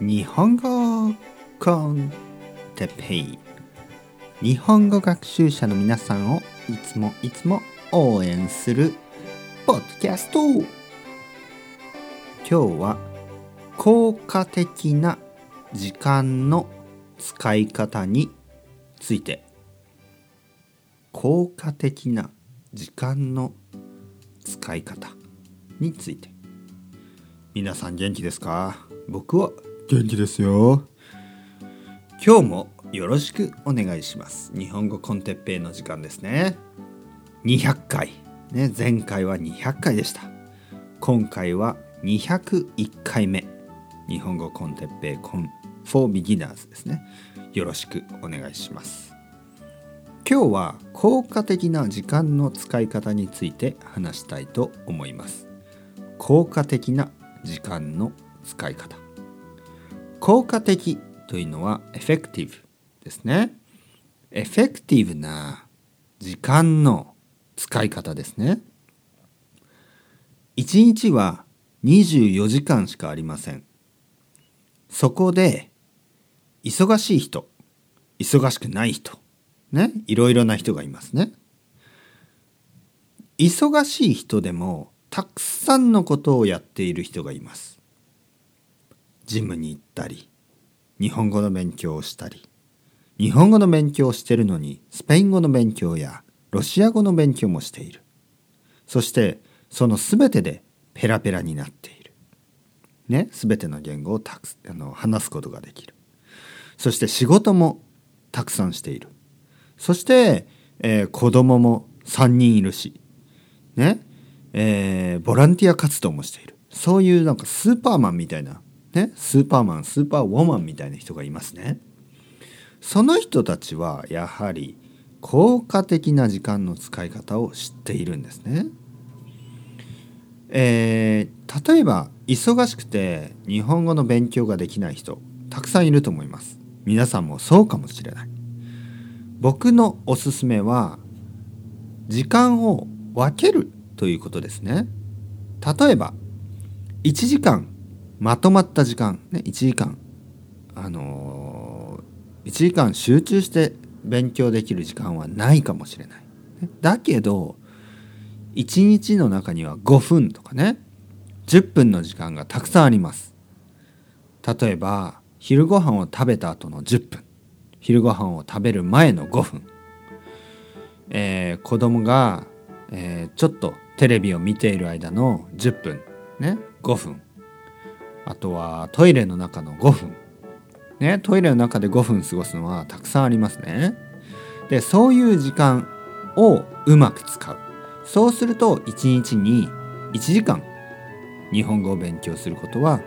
日本語コンテペイ。日本語学習者の皆さんをいつもいつも応援するポッドキャスト。今日は効果的な時間の使い方について。効果的な時間の使い方について。皆さん元気ですか？僕は元気ですよ。今日もよろしくお願いします。日本語コンテッペイの時間ですね。200回。ね前回は200回でした。今回は201回目。日本語コンテッペイコン for beginners ですね。よろしくお願いします。今日は効果的な時間の使い方について話したいと思います。効果的な時間の使い方。効果的というのはエフェクティブですね。エフェクティブな時間の使い方ですね。1日は24時間しかありません。そこで忙しい人忙しくない人ねいろいろな人がいますね。忙しい人でもたくさんのことをやっている人がいます。ジムに行ったり日本語の勉強をしたり日本語の勉強をしてるのにスペイン語の勉強やロシア語の勉強もしている。そしてその全てでペラペラになっている。ね全ての言語をたくあの話すことができる。そして仕事もたくさんしている。そして、えー、子供も3人いるしねえー、ボランティア活動もしている。そういうなんかスーパーマンみたいなねスーパーマンスーパーウォーマンみたいな人がいますね。その人たちはやはり効果的な時間の使い方を知っているんですね。えー、例えば忙しくて日本語の勉強ができない人たくさんいると思います。皆さんもそうかもしれない。僕のおすすめは時間を分けるということですね。例えば1時間まとまった時間、ね、1時間あのー、1時間集中して勉強できる時間はないかもしれない。だけど1日の中には5分とかね10分の時間がたくさんあります。例えば昼ご飯を食べた後の10分昼ご飯を食べる前の5分、えー、子供が、えー、ちょっとテレビを見ている間の10分ね5分あとはトイレの中の5分。ねトイレの中で5分過ごすのはたくさんありますね。でそういう時間をうまく使う。そうすると1日に1時間日本語を勉強することは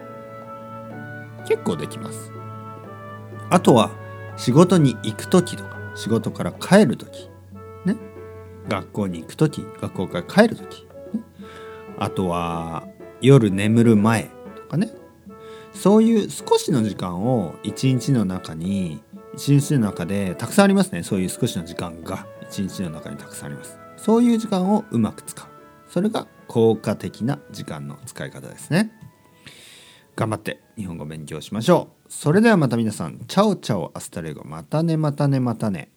結構できます。あとは仕事に行く時とか仕事から帰る時ね。学校に行く時学校から帰る時、ね、あとは夜眠る前そういう少しの時間を一日の中に一日の中でたくさんありますね。そういう少しの時間が一日の中にたくさんあります。そういう時間をうまく使う。それが効果的な時間の使い方ですね。頑張って日本語勉強しましょう。それではまた皆さん。 Chao chao hasta luego。またねまたねまたね。